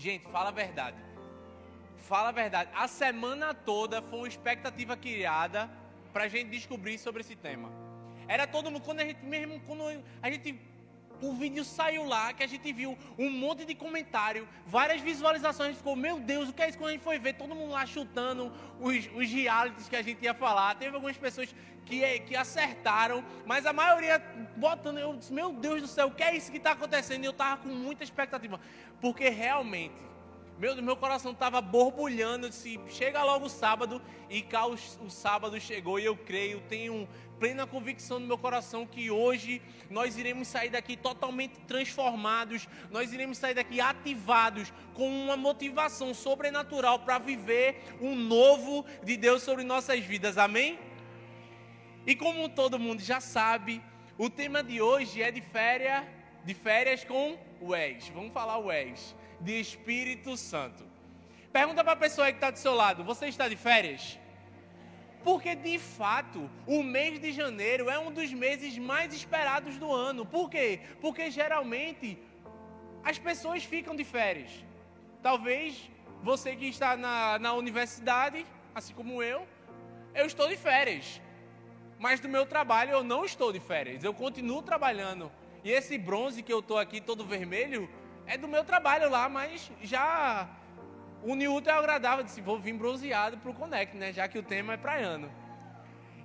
Gente, fala a verdade. Fala a verdade. A semana toda foi uma expectativa criada para a gente descobrir sobre esse tema. Era todo mundo, quando a gente mesmo, quando a gente o vídeo saiu lá, que a gente viu um monte de comentário, várias visualizações, ficou, meu Deus, o que é isso? Quando a gente foi ver, todo mundo lá chutando os, os realities que a gente ia falar. Teve algumas pessoas que, que acertaram, mas a maioria botando, eu disse, meu Deus do céu, o que é isso que está acontecendo? E eu estava com muita expectativa, porque realmente, meu, meu coração estava borbulhando, eu disse, chega logo o sábado, e cá o, o sábado chegou, e eu creio, tenho plena convicção no meu coração que hoje nós iremos sair daqui totalmente transformados, nós iremos sair daqui ativados com uma motivação sobrenatural para viver um novo de Deus sobre nossas vidas. Amém? E como todo mundo já sabe, o tema de hoje é de férias, de férias com o ex. Vamos falar ex, de Espírito Santo. Pergunta para a pessoa que está do seu lado: você está de férias? Porque de fato, o mês de janeiro é um dos meses mais esperados do ano. Por quê? Porque geralmente as pessoas ficam de férias. Talvez você que está na, na universidade, assim como eu, eu estou de férias. Mas do meu trabalho eu não estou de férias. Eu continuo trabalhando. E esse bronze que eu estou aqui todo vermelho é do meu trabalho lá, mas já o Newton é agradável, disse, vou vir bronzeado para o Connect, né? Já que o tema é praiano.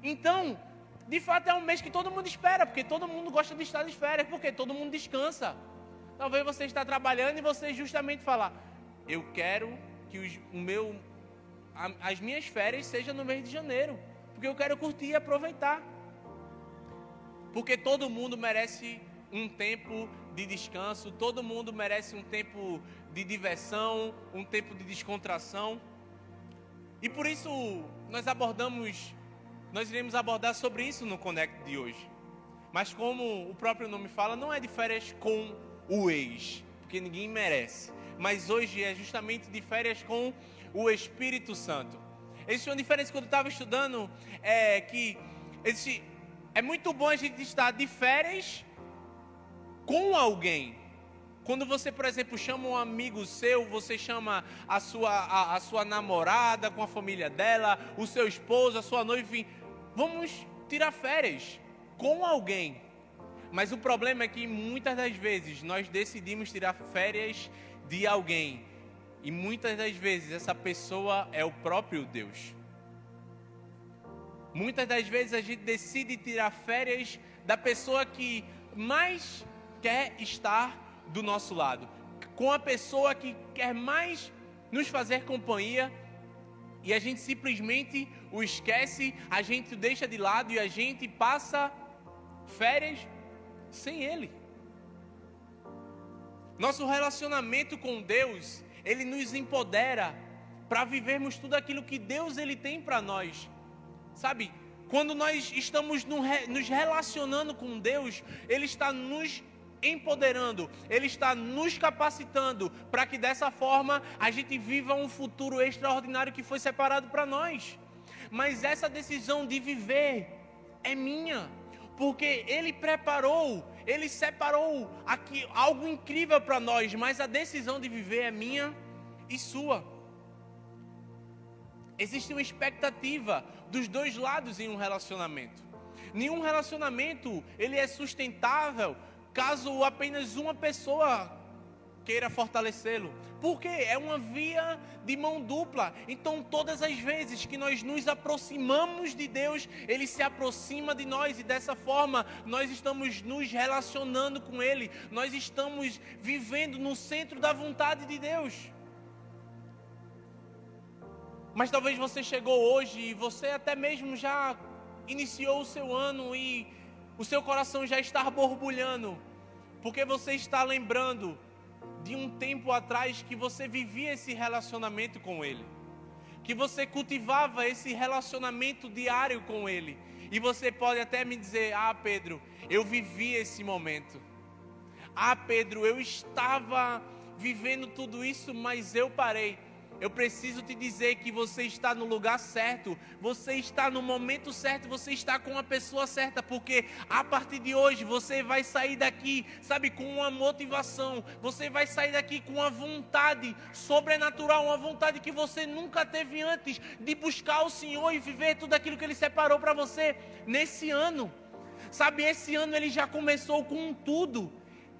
Então, de fato é um mês que todo mundo espera, porque todo mundo gosta de estar de férias, porque todo mundo descansa. Talvez você está trabalhando e você justamente falar, eu quero que os, o meu, a, as minhas férias sejam no mês de janeiro, porque eu quero curtir e aproveitar. Porque todo mundo merece um tempo de descanso, todo mundo merece um tempo de diversão, um tempo de descontração. E por isso nós abordamos, nós iremos abordar sobre isso no Connect de hoje. Mas como o próprio nome fala, não é de férias com o ex, porque ninguém merece. Mas hoje é justamente de férias com o Espírito Santo. Existe uma diferença quando eu estava estudando, é que existe, é muito bom a gente estar de férias com alguém. Quando você, por exemplo, chama um amigo seu, você chama a sua, a, a sua namorada com a família dela, o seu esposo, a sua noiva, enfim, vamos tirar férias com alguém. Mas o problema é que muitas das vezes nós decidimos tirar férias de alguém. E muitas das vezes essa pessoa é o próprio Deus. Muitas das vezes a gente decide tirar férias da pessoa que mais quer estar do nosso lado, com a pessoa que quer mais nos fazer companhia e a gente simplesmente o esquece, a gente o deixa de lado e a gente passa férias sem ele. Nosso relacionamento com Deus, ele nos empodera para vivermos tudo aquilo que Deus ele tem para nós. Sabe? Quando nós estamos nos relacionando com Deus, ele está nos empoderando, Ele está nos capacitando para que dessa forma a gente viva um futuro extraordinário que foi separado para nós. Mas essa decisão de viver é minha, porque Ele preparou, Ele separou aqui algo incrível para nós, mas a decisão de viver é minha e sua. Existe uma expectativa dos dois lados em um relacionamento. Nenhum relacionamento ele é sustentável caso apenas uma pessoa queira fortalecê-lo. Porque é uma via de mão dupla. Então, todas as vezes que nós nos aproximamos de Deus, Ele se aproxima de nós e dessa forma nós estamos nos relacionando com Ele. Nós estamos vivendo no centro da vontade de Deus. Mas talvez você chegou hoje e você até mesmo já iniciou o seu ano e o seu coração já está borbulhando, porque você está lembrando de um tempo atrás que você vivia esse relacionamento com Ele, que você cultivava esse relacionamento diário com Ele, e você pode até me dizer: Ah, Pedro, eu vivi esse momento. Ah, Pedro, eu estava vivendo tudo isso, mas eu parei. Eu preciso te dizer que você está no lugar certo, você está no momento certo, você está com a pessoa certa, porque a partir de hoje você vai sair daqui, sabe, com uma motivação, você vai sair daqui com uma vontade sobrenatural, uma vontade que você nunca teve antes de buscar o Senhor e viver tudo aquilo que Ele separou para você nesse ano. Sabe, esse ano ele já começou com tudo.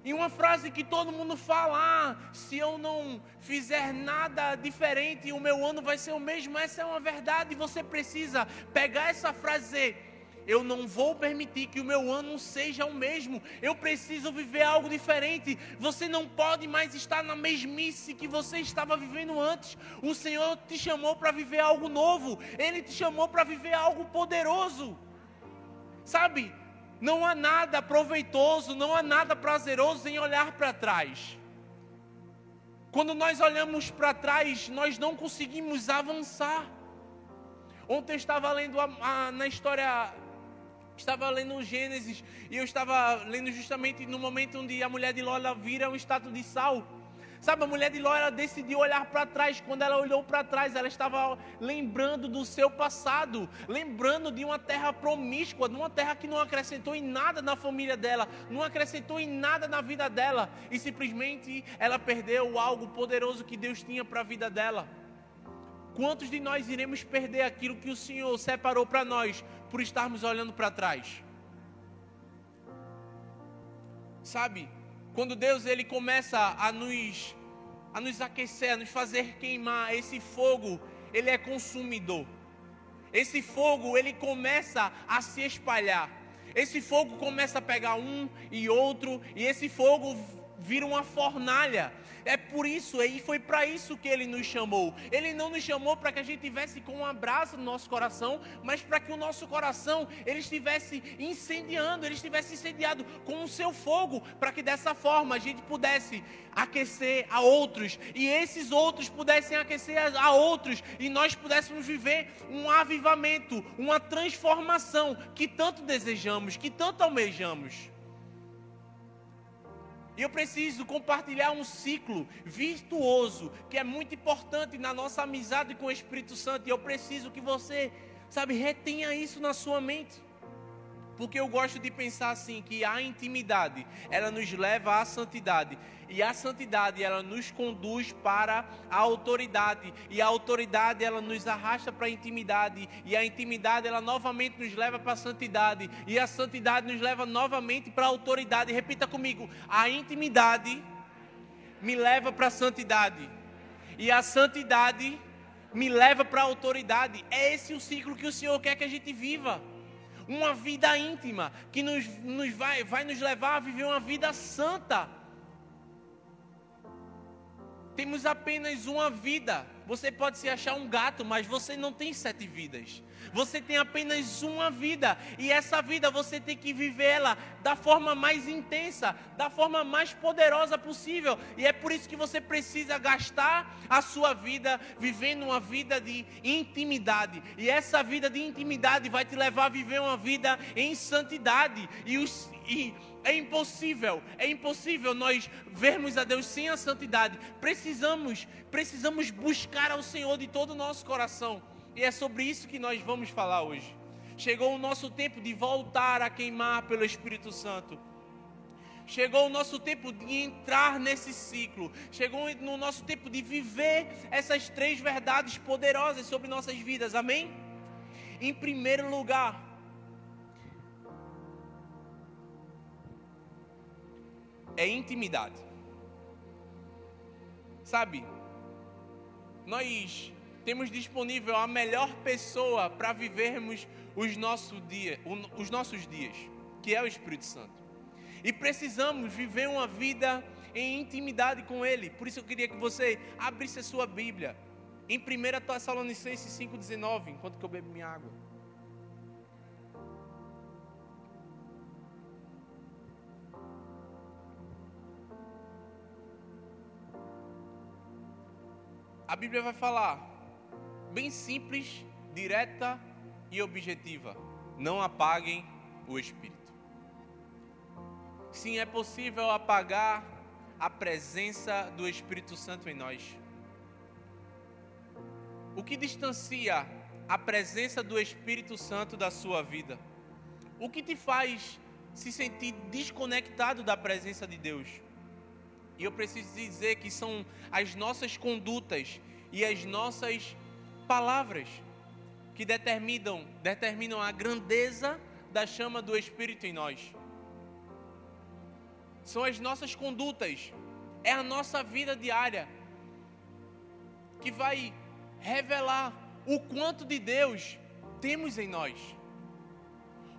E uma frase que todo mundo fala: ah, se eu não fizer nada diferente, o meu ano vai ser o mesmo. Essa é uma verdade. Você precisa pegar essa frase e dizer: eu não vou permitir que o meu ano seja o mesmo. Eu preciso viver algo diferente. Você não pode mais estar na mesmice que você estava vivendo antes. O Senhor te chamou para viver algo novo. Ele te chamou para viver algo poderoso. Sabe? Não há nada proveitoso, não há nada prazeroso em olhar para trás. Quando nós olhamos para trás, nós não conseguimos avançar. Ontem eu estava lendo a, a, na história, estava lendo Gênesis, e eu estava lendo justamente no momento onde a mulher de Lola vira um estátua de sal. Sabe, a mulher de Ló, ela decidiu olhar para trás. Quando ela olhou para trás, ela estava lembrando do seu passado, lembrando de uma terra promíscua, de uma terra que não acrescentou em nada na família dela, não acrescentou em nada na vida dela, e simplesmente ela perdeu algo poderoso que Deus tinha para a vida dela. Quantos de nós iremos perder aquilo que o Senhor separou para nós por estarmos olhando para trás? Sabe, quando Deus ele começa a nos a nos aquecer, a nos fazer queimar, esse fogo, ele é consumidor. Esse fogo, ele começa a se espalhar. Esse fogo começa a pegar um e outro, e esse fogo vira uma fornalha. É por isso, e foi para isso que ele nos chamou. Ele não nos chamou para que a gente tivesse com uma brasa no nosso coração, mas para que o nosso coração ele estivesse incendiando, ele estivesse incendiado com o seu fogo, para que dessa forma a gente pudesse aquecer a outros e esses outros pudessem aquecer a outros e nós pudéssemos viver um avivamento, uma transformação que tanto desejamos, que tanto almejamos. E eu preciso compartilhar um ciclo virtuoso que é muito importante na nossa amizade com o Espírito Santo. E eu preciso que você, sabe, retenha isso na sua mente. Porque eu gosto de pensar assim que a intimidade, ela nos leva à santidade. E a santidade ela nos conduz para a autoridade. E a autoridade ela nos arrasta para a intimidade. E a intimidade ela novamente nos leva para a santidade. E a santidade nos leva novamente para a autoridade. Repita comigo: a intimidade me leva para a santidade. E a santidade me leva para a autoridade. É esse o ciclo que o Senhor quer que a gente viva uma vida íntima, que nos, nos vai, vai nos levar a viver uma vida santa. Temos apenas uma vida. Você pode se achar um gato, mas você não tem sete vidas. Você tem apenas uma vida e essa vida você tem que vivê-la da forma mais intensa, da forma mais poderosa possível. E é por isso que você precisa gastar a sua vida vivendo uma vida de intimidade. E essa vida de intimidade vai te levar a viver uma vida em santidade. E, os, e é impossível, é impossível nós vermos a Deus sem a santidade. Precisamos, precisamos buscar ao Senhor de todo o nosso coração. E é sobre isso que nós vamos falar hoje. Chegou o nosso tempo de voltar a queimar pelo Espírito Santo. Chegou o nosso tempo de entrar nesse ciclo. Chegou no nosso tempo de viver essas três verdades poderosas sobre nossas vidas. Amém? Em primeiro lugar, é intimidade. Sabe? Nós temos disponível a melhor pessoa para vivermos os, nosso dia, os nossos dias, que é o Espírito Santo. E precisamos viver uma vida em intimidade com Ele. Por isso eu queria que você abrisse a sua Bíblia em 1 Tessalonicenses 5,19, enquanto que eu bebo minha água. A Bíblia vai falar bem simples, direta e objetiva. Não apaguem o espírito. Sim, é possível apagar a presença do Espírito Santo em nós. O que distancia a presença do Espírito Santo da sua vida? O que te faz se sentir desconectado da presença de Deus? E eu preciso dizer que são as nossas condutas e as nossas palavras que determinam, determinam a grandeza da chama do Espírito em nós. São as nossas condutas, é a nossa vida diária que vai revelar o quanto de Deus temos em nós.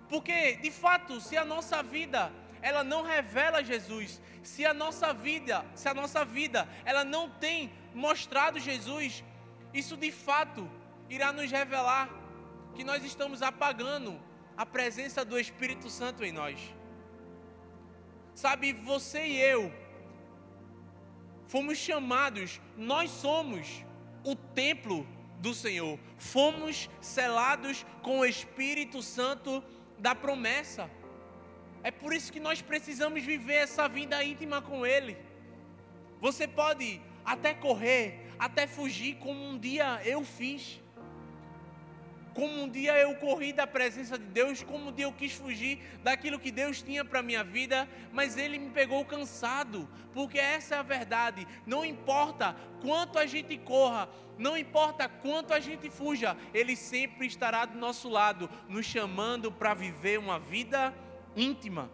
Porque, de fato, se a nossa vida ela não revela Jesus, se a nossa vida, se a nossa vida ela não tem mostrado Jesus, isso de fato irá nos revelar que nós estamos apagando a presença do Espírito Santo em nós. Sabe, você e eu fomos chamados, nós somos o templo do Senhor. Fomos selados com o Espírito Santo da promessa. É por isso que nós precisamos viver essa vida íntima com Ele. Você pode até correr, até fugir, como um dia eu fiz. Como um dia eu corri da presença de Deus, como um dia eu quis fugir daquilo que Deus tinha para minha vida, mas Ele me pegou cansado, porque essa é a verdade. Não importa quanto a gente corra, não importa quanto a gente fuja, Ele sempre estará do nosso lado, nos chamando para viver uma vida íntima.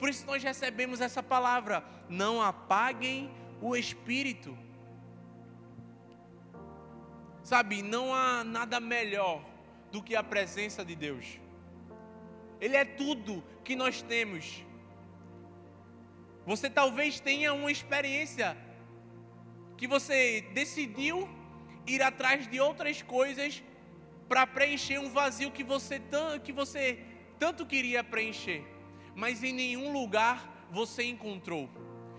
Por isso nós recebemos essa palavra: não apaguem o espírito. Sabe, não há nada melhor do que a presença de Deus. Ele é tudo que nós temos. Você talvez tenha uma experiência que você decidiu ir atrás de outras coisas para preencher um vazio que você, que você tanto queria preencher, mas em nenhum lugar você encontrou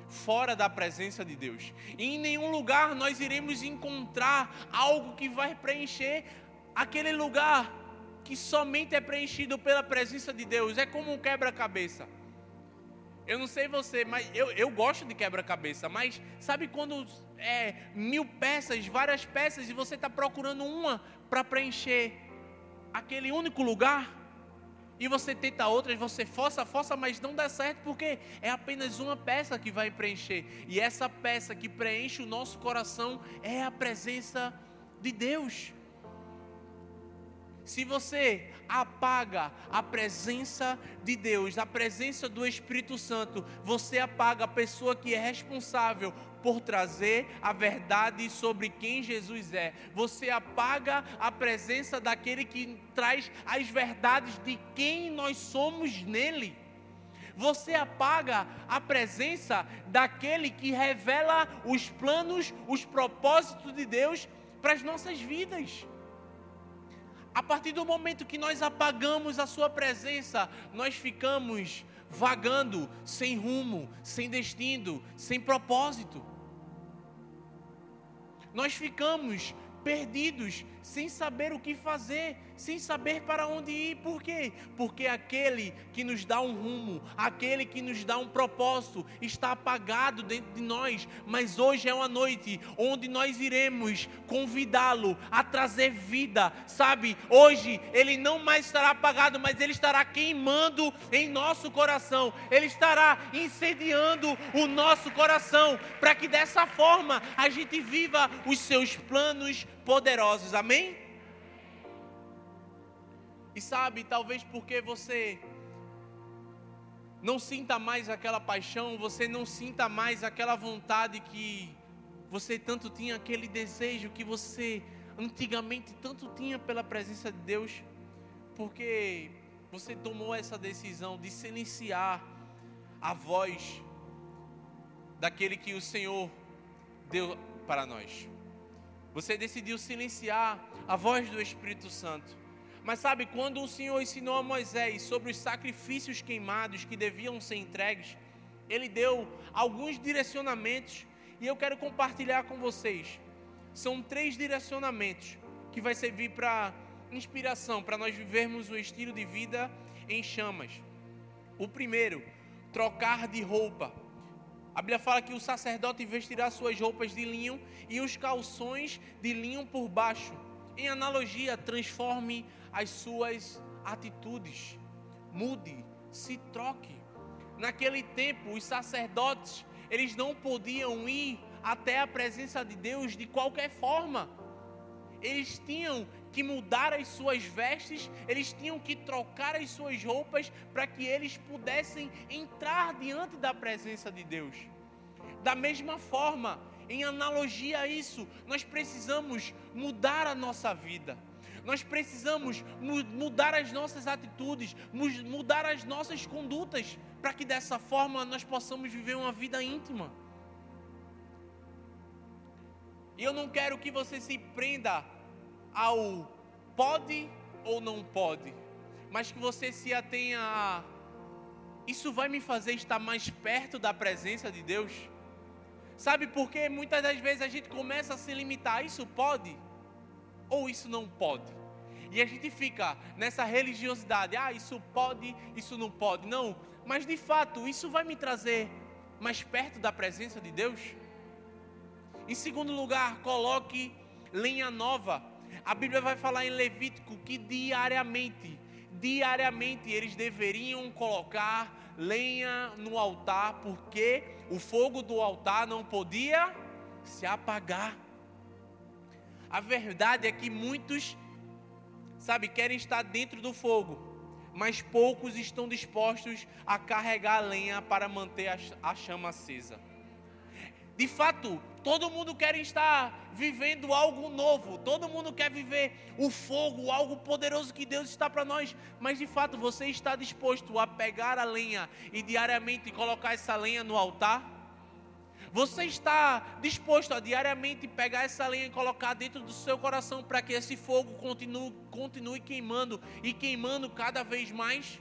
fora da presença de Deus. E em nenhum lugar nós iremos encontrar algo que vai preencher aquele lugar que somente é preenchido pela presença de Deus. É como um quebra-cabeça. Eu não sei você, mas eu, eu gosto de quebra-cabeça. Mas sabe quando é mil peças, várias peças, e você está procurando uma para preencher aquele único lugar? E você tenta outras, você força, força, mas não dá certo porque é apenas uma peça que vai preencher. E essa peça que preenche o nosso coração é a presença de Deus. Se você apaga a presença de Deus, a presença do Espírito Santo, você apaga a pessoa que é responsável por trazer a verdade sobre quem Jesus é. Você apaga a presença daquele que traz as verdades de quem nós somos nele. Você apaga a presença daquele que revela os planos, os propósitos de Deus para as nossas vidas. A partir do momento que nós apagamos a Sua presença, nós ficamos vagando, sem rumo, sem destino, sem propósito. Nós ficamos perdidos, sem saber o que fazer, sem saber para onde ir. Por quê? Porque aquele que nos dá um rumo, aquele que nos dá um propósito, está apagado dentro de nós. Mas hoje é uma noite onde nós iremos convidá-lo a trazer vida, sabe? Hoje ele não mais estará apagado, mas ele estará queimando em nosso coração, ele estará incendiando o nosso coração, para que dessa forma a gente viva os seus planos poderosos. Amém? E sabe, talvez porque você não sinta mais aquela paixão, você não sinta mais aquela vontade que você tanto tinha, aquele desejo que você antigamente tanto tinha pela presença de Deus, porque você tomou essa decisão de silenciar a voz daquele que o Senhor deu para nós. Você decidiu silenciar a voz do Espírito Santo. Mas sabe, quando o Senhor ensinou a Moisés sobre os sacrifícios queimados que deviam ser entregues, ele deu alguns direcionamentos e eu quero compartilhar com vocês. São três direcionamentos que vai servir para inspiração, para nós vivermos o estilo de vida em chamas. O primeiro, trocar de roupa. A Bíblia fala que o sacerdote vestirá suas roupas de linho e os calções de linho por baixo. Em analogia, transforme as suas atitudes. Mude, se troque. Naquele tempo, os sacerdotes, eles não podiam ir até a presença de Deus de qualquer forma. Eles tinham que mudar as suas vestes, eles tinham que trocar as suas roupas para que eles pudessem entrar diante da presença de Deus. Da mesma forma, em analogia a isso, nós precisamos mudar a nossa vida. Nós precisamos mudar as nossas atitudes, mudar as nossas condutas, para que dessa forma nós possamos viver uma vida íntima. E eu não quero que você se prenda ao pode ou não pode, mas que você se atenha a isso vai me fazer estar mais perto da presença de Deus? Sabe por quê? Muitas das vezes a gente começa a se limitar, isso pode ou isso não pode. E a gente fica nessa religiosidade, ah, isso pode, isso não pode. Não, mas de fato, isso vai me trazer mais perto da presença de Deus? Em segundo lugar, coloque lenha nova a Bíblia vai falar em Levítico que diariamente, diariamente eles deveriam colocar lenha no altar, porque o fogo do altar não podia se apagar. A verdade é que muitos, sabe, querem estar dentro do fogo, mas poucos estão dispostos a carregar a lenha para manter a chama acesa. De fato, todo mundo quer estar vivendo algo novo, todo mundo quer viver o fogo, algo poderoso que Deus está para nós, mas de fato você está disposto a pegar a lenha e diariamente colocar essa lenha no altar? Você está disposto a diariamente pegar essa lenha e colocar dentro do seu coração para que esse fogo continue, continue queimando e queimando cada vez mais?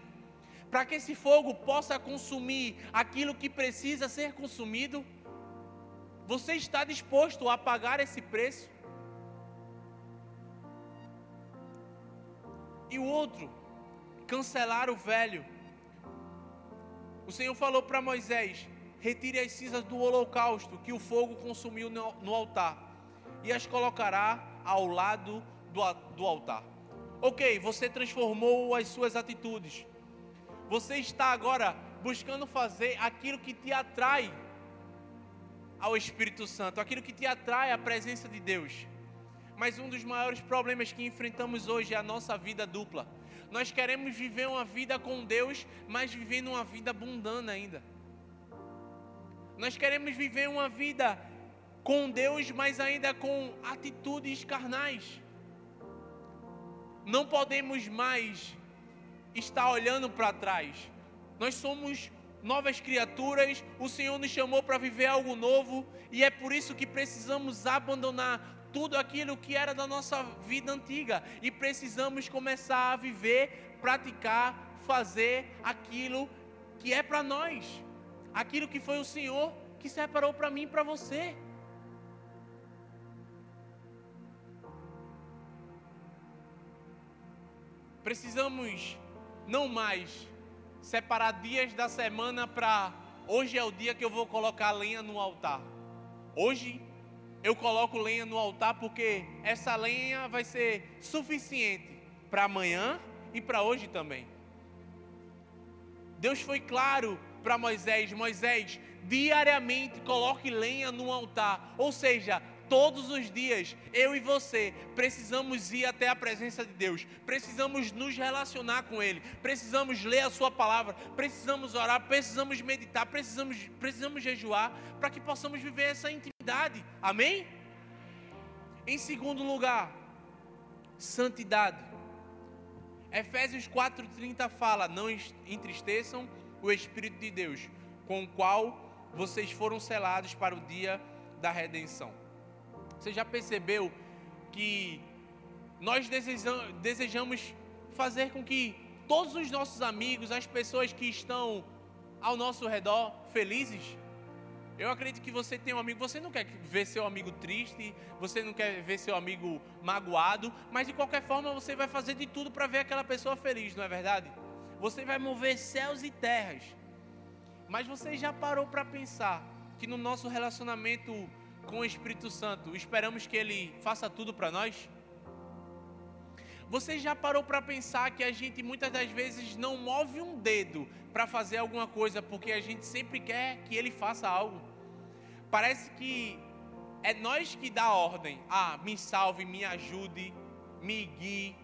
Para que esse fogo possa consumir aquilo que precisa ser consumido? Você está disposto a pagar esse preço? E o outro, cancelar o velho. O Senhor falou para Moisés: retire as cinzas do holocausto que o fogo consumiu no, altar, e as colocará ao lado do, do altar. Ok, você transformou as suas atitudes. Você está agora buscando fazer aquilo que te atrai ao Espírito Santo, aquilo que te atrai à presença de Deus. Mas um dos maiores problemas que enfrentamos hoje é a nossa vida dupla. Nós queremos viver uma vida com Deus, mas vivendo uma vida abundante ainda. Nós queremos viver uma vida com Deus, mas ainda com atitudes carnais. Não podemos mais estar olhando para trás. Nós somos novas criaturas, o Senhor nos chamou para viver algo novo e é por isso que precisamos abandonar tudo aquilo que era da nossa vida antiga e precisamos começar a viver, praticar, fazer aquilo que é para nós, aquilo que foi o Senhor que separou para mim e para você. Precisamos não mais separar dias da semana para hoje é o dia que eu vou colocar lenha no altar. Hoje eu coloco lenha no altar porque essa lenha vai ser suficiente para amanhã e para hoje também. Deus foi claro para Moisés: Moisés, diariamente coloque lenha no altar. Ou seja, Todos os dias, eu e você precisamos ir até a presença de Deus, precisamos nos relacionar com Ele, precisamos ler a Sua palavra, precisamos orar, precisamos meditar, precisamos, precisamos jejuar para que possamos viver essa intimidade. Amém? Em segundo lugar, santidade. Efésios 4,30 fala: Não entristeçam o Espírito de Deus, com o qual vocês foram selados para o dia da redenção. Você já percebeu que nós desejamos fazer com que todos os nossos amigos, as pessoas que estão ao nosso redor, felizes? Eu acredito que você tem um amigo, você não quer ver seu amigo triste, você não quer ver seu amigo magoado, mas de qualquer forma você vai fazer de tudo para ver aquela pessoa feliz, não é verdade? Você vai mover céus e terras. Mas você já parou para pensar que no nosso relacionamento com o Espírito Santo, esperamos que ele faça tudo para nós? Você já parou para pensar que a gente muitas das vezes não move um dedo para fazer alguma coisa porque a gente sempre quer que ele faça algo? Parece que é nós que dá ordem. Ah, me salve, me ajude, me guie.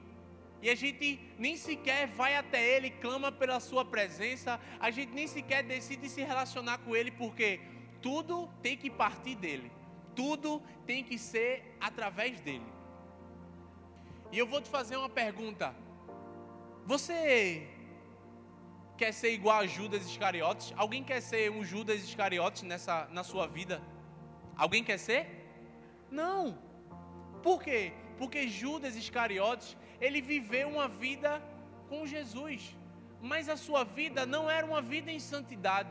E a gente nem sequer vai até ele, clama pela sua presença, a gente nem sequer decide se relacionar com ele porque tudo tem que partir dele. Tudo tem que ser através dele. E eu vou te fazer uma pergunta. Você quer ser igual a Judas Iscariotes? Alguém quer ser um Judas Iscariotes nessa na sua vida? Alguém quer ser? Não. Por quê? Porque Judas Iscariotes, ele viveu uma vida com Jesus, mas a sua vida não era uma vida em santidade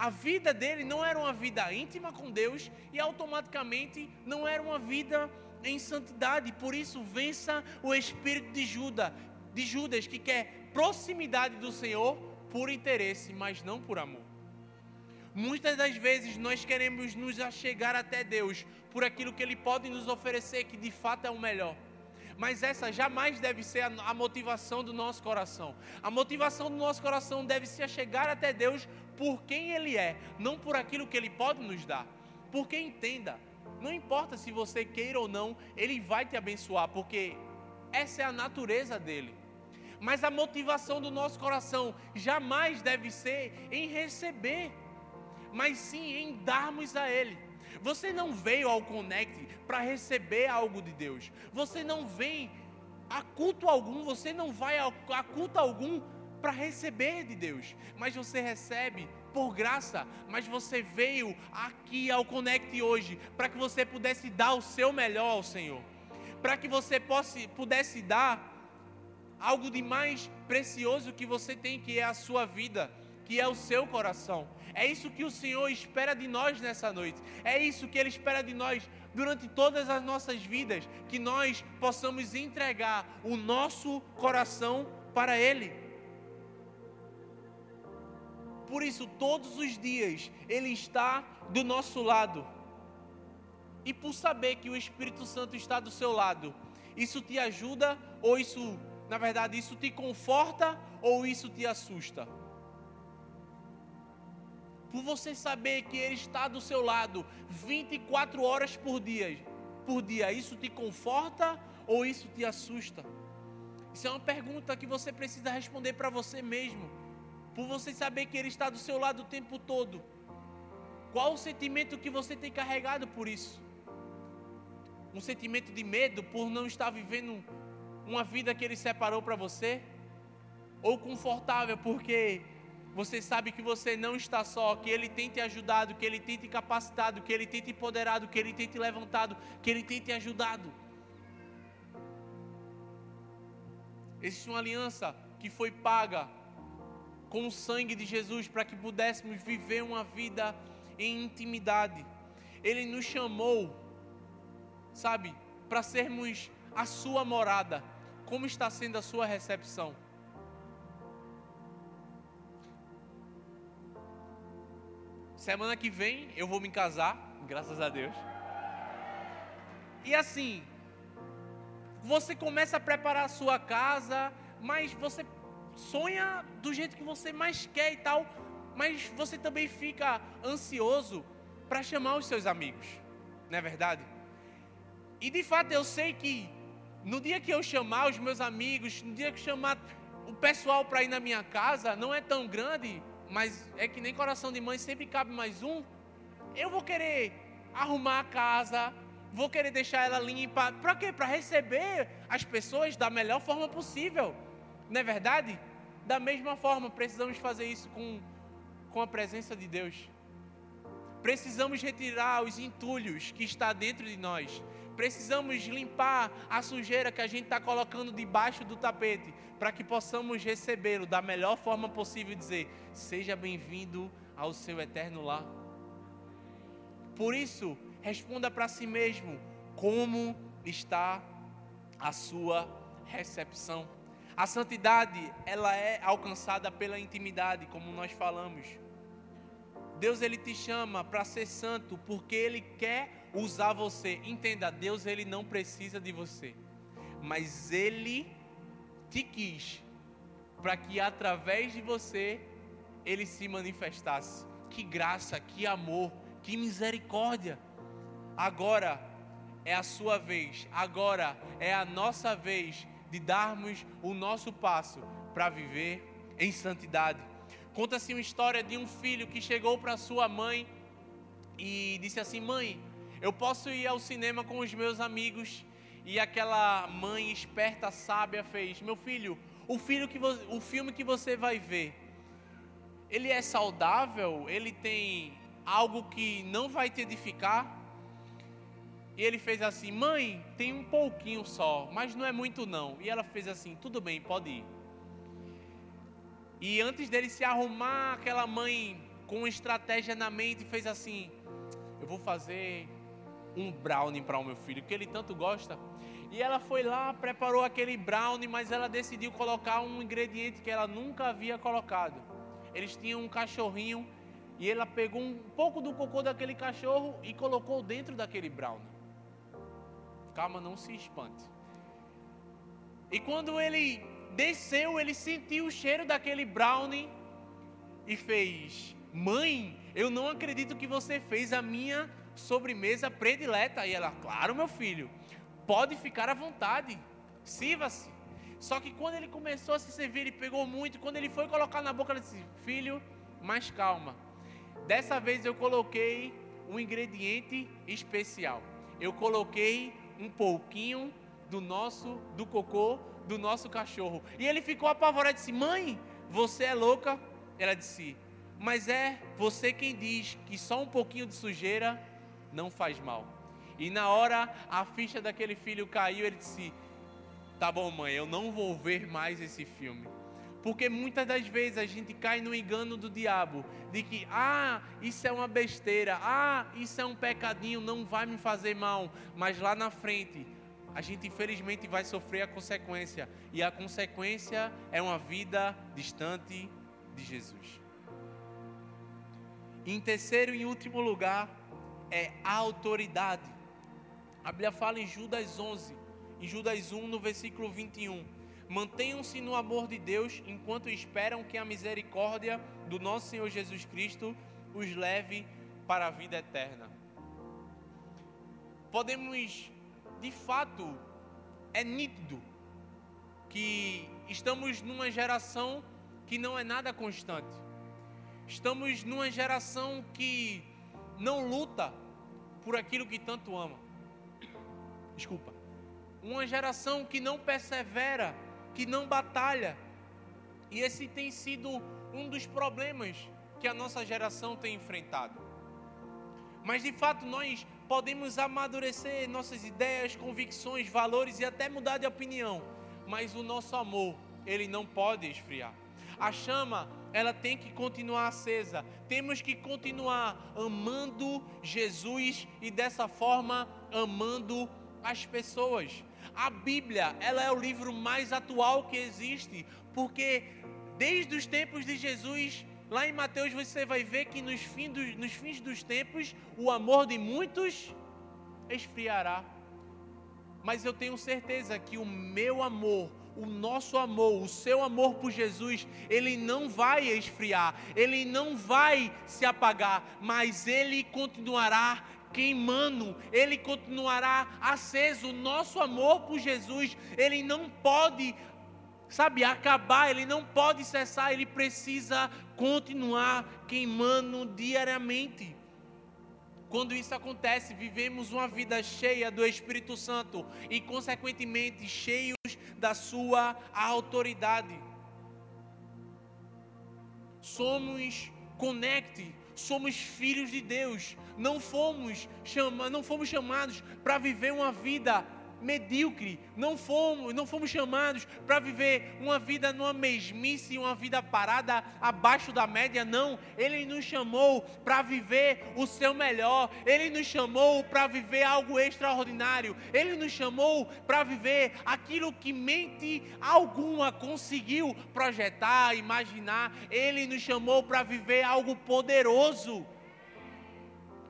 a vida dele não era uma vida íntima com Deus e automaticamente não era uma vida em santidade. Por isso, vença o espírito de Judas, de Judas que quer proximidade do Senhor por interesse, mas não por amor. Muitas das vezes nós queremos nos achegar até Deus por aquilo que Ele pode nos oferecer, que de fato é o melhor mas essa jamais deve ser a, motivação do nosso coração. A motivação do nosso coração deve ser chegar até Deus por quem Ele é, não por aquilo que Ele pode nos dar. Porque entenda, não importa se você queira ou não, Ele vai te abençoar, porque essa é a natureza dele. Mas a motivação do nosso coração jamais deve ser em receber, mas sim em darmos a Ele. Você não veio ao Connect para receber algo de Deus. Você não vem a culto algum, você não vai a culto algum para receber de Deus, mas você recebe por graça, mas você veio aqui ao Connect hoje para que você pudesse dar o seu melhor ao Senhor, para que você possa, pudesse dar algo de mais precioso que você tem, que é a sua vida, que é o seu coração. É isso que o Senhor espera de nós nessa noite. É isso que Ele espera de nós durante todas as nossas vidas. Que nós possamos entregar o nosso coração para Ele. Por isso, todos os dias, Ele está do nosso lado. E por saber que o Espírito Santo está do seu lado, isso te ajuda ou isso, na verdade, isso te conforta ou isso te assusta? Por você saber que Ele está do seu lado 24 horas por dia, por dia, isso te conforta ou isso te assusta? Isso é uma pergunta que você precisa responder para você mesmo. Por você saber que Ele está do seu lado o tempo todo. Qual o sentimento que você tem carregado por isso? Um sentimento de medo por não estar vivendo uma vida que Ele separou para você? Ou confortável porque você sabe que você não está só, que Ele tem te ajudado, que Ele tem te capacitado, que Ele tem te empoderado, que Ele tem te levantado, que Ele tem te ajudado. Existe uma aliança que foi paga com o sangue de Jesus para que pudéssemos viver uma vida em intimidade. Ele nos chamou, sabe, para sermos a sua morada. Como está sendo a sua recepção? Semana que vem eu vou me casar, graças a Deus. E assim, você começa a preparar a sua casa, mas você sonha do jeito que você mais quer e tal, mas você também fica ansioso para chamar os seus amigos, não é verdade? E de fato eu sei que no dia que eu chamar os meus amigos, no dia que eu chamar o pessoal para ir na minha casa, não é tão grande, mas é que nem coração de mãe sempre cabe mais um. Eu vou querer arrumar a casa, vou querer deixar ela limpa. Para quê? Para receber as pessoas da melhor forma possível. Não é verdade? Da mesma forma, precisamos fazer isso com, com a presença de Deus. Precisamos retirar os entulhos que está dentro de nós. Precisamos limpar a sujeira que a gente está colocando debaixo do tapete, para que possamos recebê-lo da melhor forma possível e dizer: Seja bem-vindo ao seu eterno lar. Por isso, responda para si mesmo: como está a sua recepção? A santidade, ela é alcançada pela intimidade, como nós falamos. Deus ele te chama para ser santo porque ele quer usar você. Entenda, Deus ele não precisa de você, mas ele te quis para que através de você ele se manifestasse. Que graça, que amor, que misericórdia. Agora é a sua vez, agora é a nossa vez de darmos o nosso passo para viver em santidade. Conta-se uma história de um filho que chegou para sua mãe e disse assim: Mãe, eu posso ir ao cinema com os meus amigos? E aquela mãe esperta, sábia, fez: Meu filho, o, filho que o filme que você vai ver, ele é saudável? Ele tem algo que não vai te edificar? E ele fez assim: Mãe, tem um pouquinho só, mas não é muito não. E ela fez assim: Tudo bem, pode ir. E antes dele se arrumar, aquela mãe com estratégia na mente fez assim: Eu vou fazer um brownie para o meu filho, que ele tanto gosta. E ela foi lá, preparou aquele brownie, mas ela decidiu colocar um ingrediente que ela nunca havia colocado. Eles tinham um cachorrinho e ela pegou um pouco do cocô daquele cachorro e colocou dentro daquele brownie. Calma, não se espante. E quando ele desceu, ele sentiu o cheiro daquele brownie e fez: Mãe, eu não acredito que você fez a minha sobremesa predileta. E ela, claro, meu filho, pode ficar à vontade, sirva-se. Só que quando ele começou a se servir, ele pegou muito. Quando ele foi colocar na boca, ele disse: Filho, mais calma. Dessa vez eu coloquei um ingrediente especial. Eu coloquei um pouquinho do nosso, do cocô do nosso cachorro. E ele ficou apavorado e disse: Mãe, você é louca? Ela disse: Mas é você quem diz que só um pouquinho de sujeira não faz mal. E na hora a ficha daquele filho caiu, ele disse: Tá bom, mãe, eu não vou ver mais esse filme. Porque muitas das vezes a gente cai no engano do diabo, de que, ah, isso é uma besteira, ah, isso é um pecadinho, não vai me fazer mal, mas lá na frente, a gente infelizmente vai sofrer a consequência, e a consequência é uma vida distante de Jesus. Em terceiro e último lugar, é autoridade. A Bíblia fala em Judas 11, em Judas 1, no versículo 21. Mantenham-se no amor de Deus enquanto esperam que a misericórdia do nosso Senhor Jesus Cristo os leve para a vida eterna. Podemos, de fato, é nítido que estamos numa geração que não é nada constante. Estamos numa geração que não luta por aquilo que tanto ama. Desculpa. Uma geração que não persevera, que não batalha. E esse tem sido um dos problemas que a nossa geração tem enfrentado. Mas de fato nós podemos amadurecer nossas ideias, convicções, valores e até mudar de opinião, mas o nosso amor, ele não pode esfriar. A chama ela tem que continuar acesa. Temos que continuar amando Jesus e dessa forma amando as pessoas. A Bíblia, ela é o livro mais atual que existe, porque desde os tempos de Jesus, lá em Mateus você vai ver que nos, fim dos, nos fins dos tempos o amor de muitos esfriará. Mas eu tenho certeza que o meu amor o nosso amor, o seu amor por Jesus, ele não vai esfriar, ele não vai se apagar, mas ele continuará queimando, ele continuará aceso. O nosso amor por Jesus, ele não pode, sabe, acabar, ele não pode cessar, ele precisa continuar queimando diariamente. Quando isso acontece, vivemos uma vida cheia do Espírito Santo e, consequentemente, cheios da Sua autoridade. Somos conecte, somos filhos de Deus. Não fomos, chama, não fomos chamados para viver uma vida medíocre, não fomos, não fomos chamados para viver uma vida numa mesmice, uma vida parada abaixo da média, não. Ele nos chamou para viver o seu melhor, ele nos chamou para viver algo extraordinário, ele nos chamou para viver aquilo que mente alguma conseguiu projetar, imaginar, ele nos chamou para viver algo poderoso.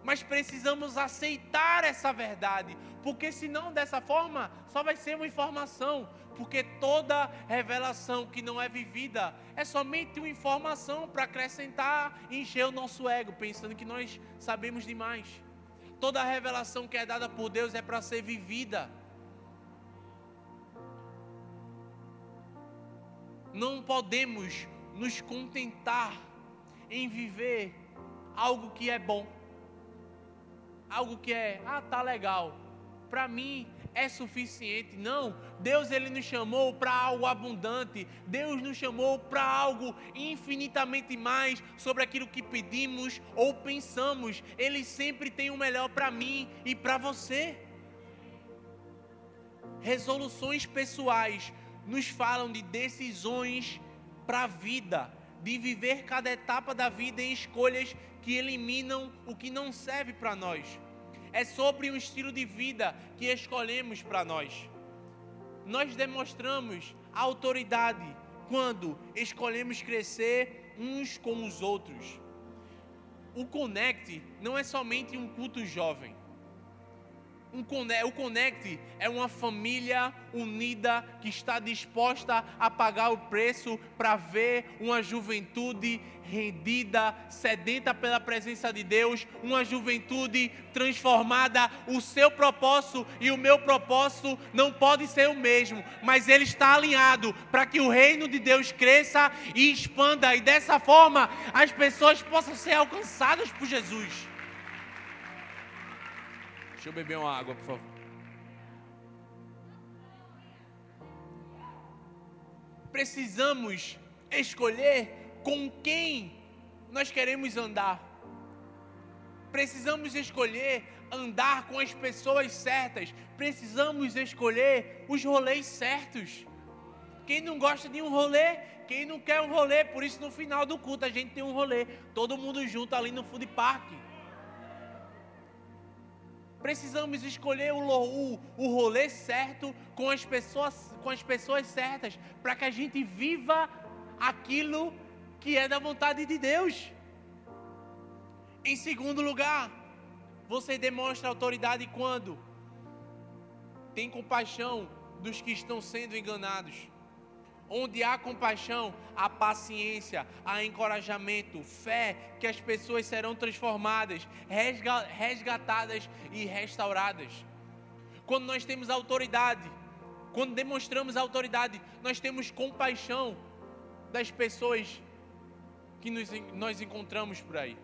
Mas precisamos aceitar essa verdade, porque senão dessa forma só vai ser uma informação, porque toda revelação que não é vivida é somente uma informação para acrescentar e encher o nosso ego, pensando que nós sabemos demais. Toda revelação que é dada por Deus é para ser vivida. Não podemos nos contentar em viver algo que é bom algo que é, ah, tá legal. Para mim é suficiente. Não, Deus ele nos chamou para algo abundante. Deus nos chamou para algo infinitamente mais sobre aquilo que pedimos ou pensamos. Ele sempre tem o melhor para mim e para você. Resoluções pessoais nos falam de decisões para a vida, de viver cada etapa da vida em escolhas que eliminam o que não serve para nós. É sobre o estilo de vida que escolhemos para nós. Nós demonstramos autoridade quando escolhemos crescer uns com os outros. O Connect não é somente um culto jovem. Um, o Connect é uma família unida que está disposta a pagar o preço para ver uma juventude rendida, sedenta pela presença de Deus, uma juventude transformada. O seu propósito e o meu propósito não pode ser o mesmo, mas ele está alinhado para que o reino de Deus cresça e expanda e dessa forma as pessoas possam ser alcançadas por Jesus. Deixa eu beber uma água, por favor. Precisamos escolher com quem nós queremos andar. Precisamos escolher andar com as pessoas certas. Precisamos escolher os rolês certos. Quem não gosta de um rolê, quem não quer um rolê, por isso no final do culto a gente tem um rolê, todo mundo junto ali no food park. Precisamos escolher o, o, o rolê certo com as pessoas, com as pessoas certas, para que a gente viva aquilo que é da vontade de Deus. Em segundo lugar, você demonstra autoridade quando tem compaixão dos que estão sendo enganados. Onde há compaixão, há paciência, há encorajamento, fé que as pessoas serão transformadas, resgatadas e restauradas. Quando nós temos autoridade, quando demonstramos autoridade, nós temos compaixão das pessoas que nos, nós encontramos por aí.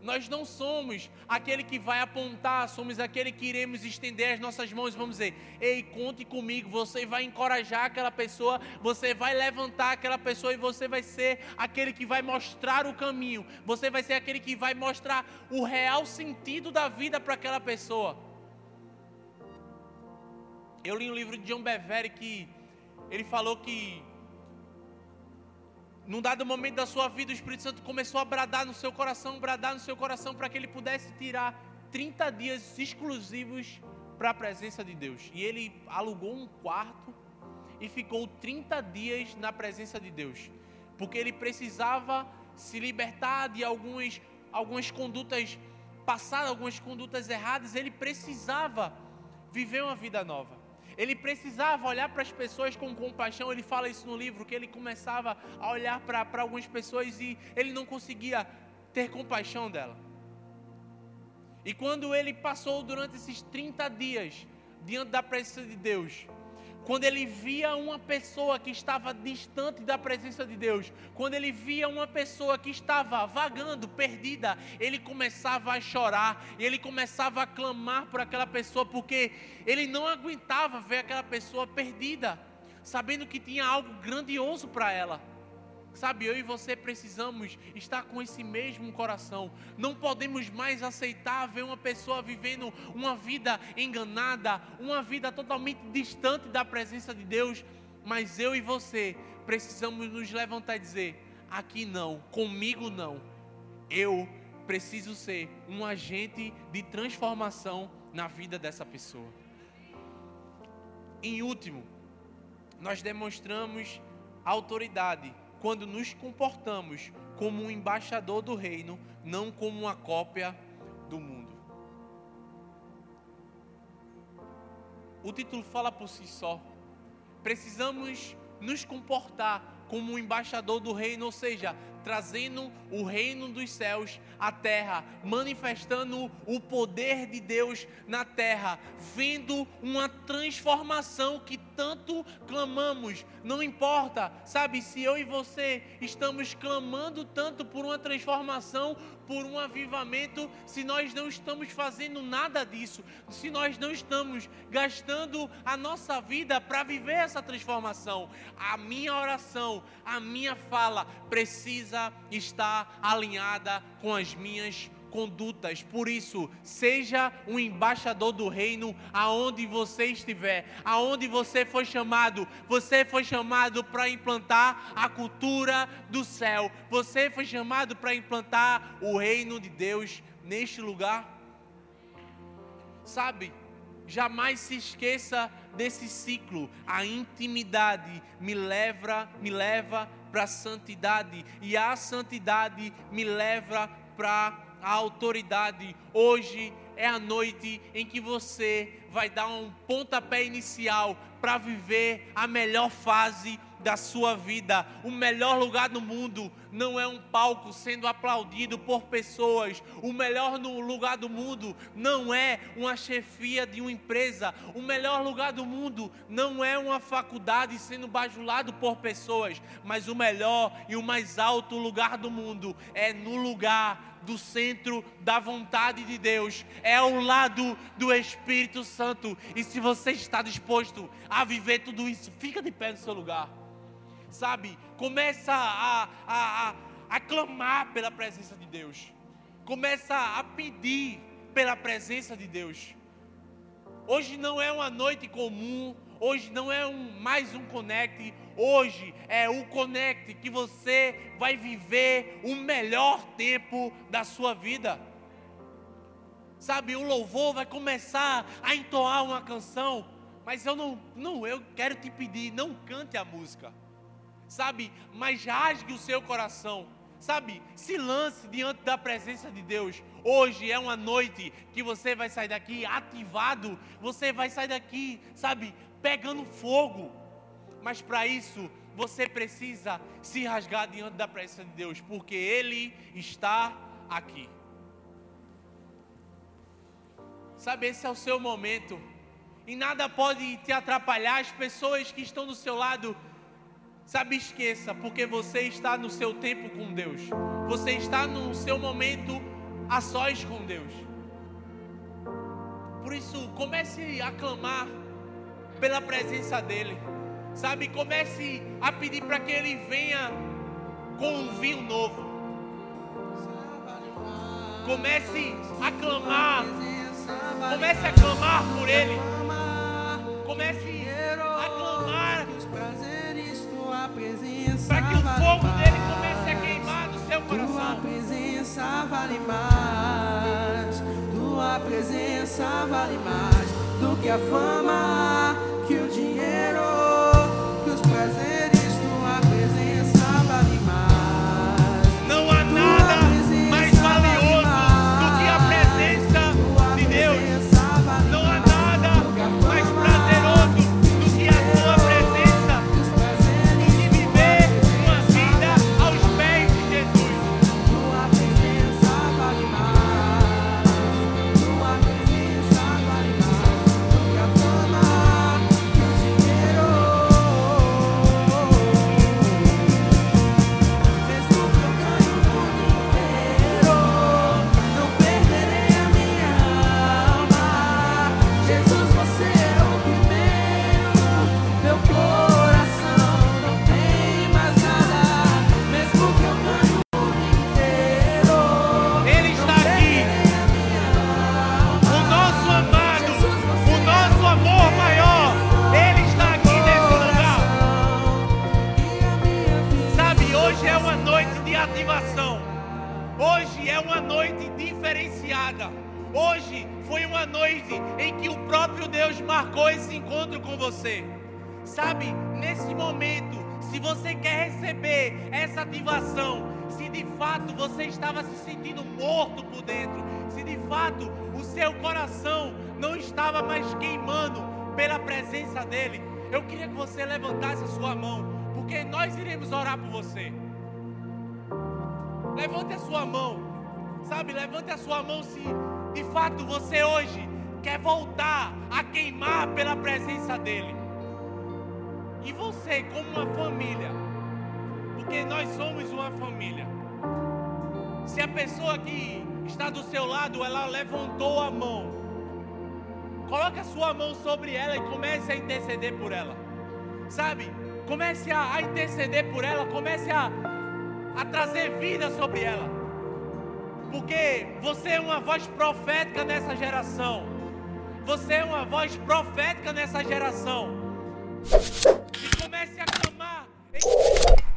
Nós não somos aquele que vai apontar, somos aquele que iremos estender as nossas mãos e vamos dizer: Ei, conte comigo. Você vai encorajar aquela pessoa, você vai levantar aquela pessoa e você vai ser aquele que vai mostrar o caminho. Você vai ser aquele que vai mostrar o real sentido da vida para aquela pessoa. Eu li um livro de John Bevere que ele falou que num dado momento da sua vida, o Espírito Santo começou a bradar no seu coração, bradar no seu coração, para que ele pudesse tirar 30 dias exclusivos para a presença de Deus. E ele alugou um quarto e ficou 30 dias na presença de Deus, porque ele precisava se libertar de algumas, algumas condutas passadas, algumas condutas erradas, ele precisava viver uma vida nova. Ele precisava olhar para as pessoas com compaixão. Ele fala isso no livro, que ele começava a olhar para, algumas pessoas e ele não conseguia ter compaixão dela. E quando ele passou durante esses 30 dias diante da presença de Deus, quando ele via uma pessoa que estava distante da presença de Deus, quando ele via uma pessoa que estava vagando, perdida, ele começava a chorar, ele começava a clamar por aquela pessoa, porque ele não aguentava ver aquela pessoa perdida, sabendo que tinha algo grandioso para ela. Sabe, eu e você precisamos estar com esse mesmo coração. Não podemos mais aceitar ver uma pessoa vivendo uma vida enganada, uma vida totalmente distante da presença de Deus. Mas eu e você precisamos nos levantar e dizer: aqui não, comigo não. Eu preciso ser um agente de transformação na vida dessa pessoa. Em último, nós demonstramos autoridade quando nos comportamos como um embaixador do reino, não como uma cópia do mundo. O título fala por si só. Precisamos nos comportar como um embaixador do reino, ou seja, trazendo o reino dos céus à terra, manifestando o poder de Deus na terra, vendo uma transformação que tanto clamamos. Não importa, sabe, se eu e você estamos clamando tanto por uma transformação, por um avivamento, se nós não estamos fazendo nada disso, se nós não estamos gastando a nossa vida para viver essa transformação, a minha oração, a minha fala precisa estar alinhada com as minhas condutas. Por isso, seja um embaixador do reino aonde você estiver, aonde você foi chamado. Você foi chamado para implantar a cultura do céu. Você foi chamado para implantar o reino de Deus neste lugar. Sabe? Jamais se esqueça desse ciclo. A intimidade me leva, me leva para a santidade e a santidade me leva para a autoridade. Hoje é a noite em que você vai dar um pontapé inicial para viver a melhor fase da sua vida. O melhor lugar do mundo não é um palco sendo aplaudido por pessoas. O melhor lugar do mundo não é uma chefia de uma empresa. O melhor lugar do mundo não é uma faculdade sendo bajulado por pessoas. Mas o melhor e o mais alto lugar do mundo é no lugar do centro da vontade de Deus, é ao lado do Espírito Santo. E se você está disposto a viver tudo isso, fica de pé no seu lugar sabe? Começa a, a, a, a clamar pela presença de Deus. Começa a pedir pela presença de Deus. Hoje não é uma noite comum, hoje não é um, mais um connect, hoje é o connect que você vai viver o melhor tempo da sua vida. Sabe, o louvor vai começar a entoar uma canção, mas eu não, não, eu quero te pedir, não cante a música sabe? Mas rasgue o seu coração, sabe? Se lance diante da presença de Deus. Hoje é uma noite que você vai sair daqui ativado, você vai sair daqui, sabe? Pegando fogo. Mas para isso, você precisa se rasgar diante da presença de Deus, porque Ele está aqui. Sabe, esse é o seu momento. E nada pode te atrapalhar. As pessoas que estão do seu lado Sabe, esqueça, porque você está no seu tempo com Deus. Você está no seu momento a sós com Deus. Por isso, comece a clamar pela presença dEle. Sabe, comece a pedir para que Ele venha com um vinho novo. Comece a clamar. Comece a clamar por Ele. Comece que o fogo dele comece a queimar no seu coração. Tua presença vale mais. Tua presença vale mais do que a fama, Hoje é uma noite diferenciada. Hoje foi uma noite em que o próprio Deus marcou esse encontro com você. Sabe, nesse momento, se você quer receber essa ativação, se de fato você estava se sentindo morto por dentro, se de fato o seu coração não estava mais queimando pela presença dEle, eu queria que você levantasse a sua mão, porque nós iremos orar por você. Levante a sua mão sabe? Levante a sua mão se de fato você hoje quer voltar a queimar pela presença dele. E você, como uma família, porque nós somos uma família. Se a pessoa que está do seu lado, ela levantou a mão, coloque a sua mão sobre ela e comece a interceder por ela. Sabe? Comece a, interceder por ela, comece a, a trazer vida sobre ela. Porque você é uma voz profética nessa geração. Você é uma voz profética nessa geração. E comece a clamar em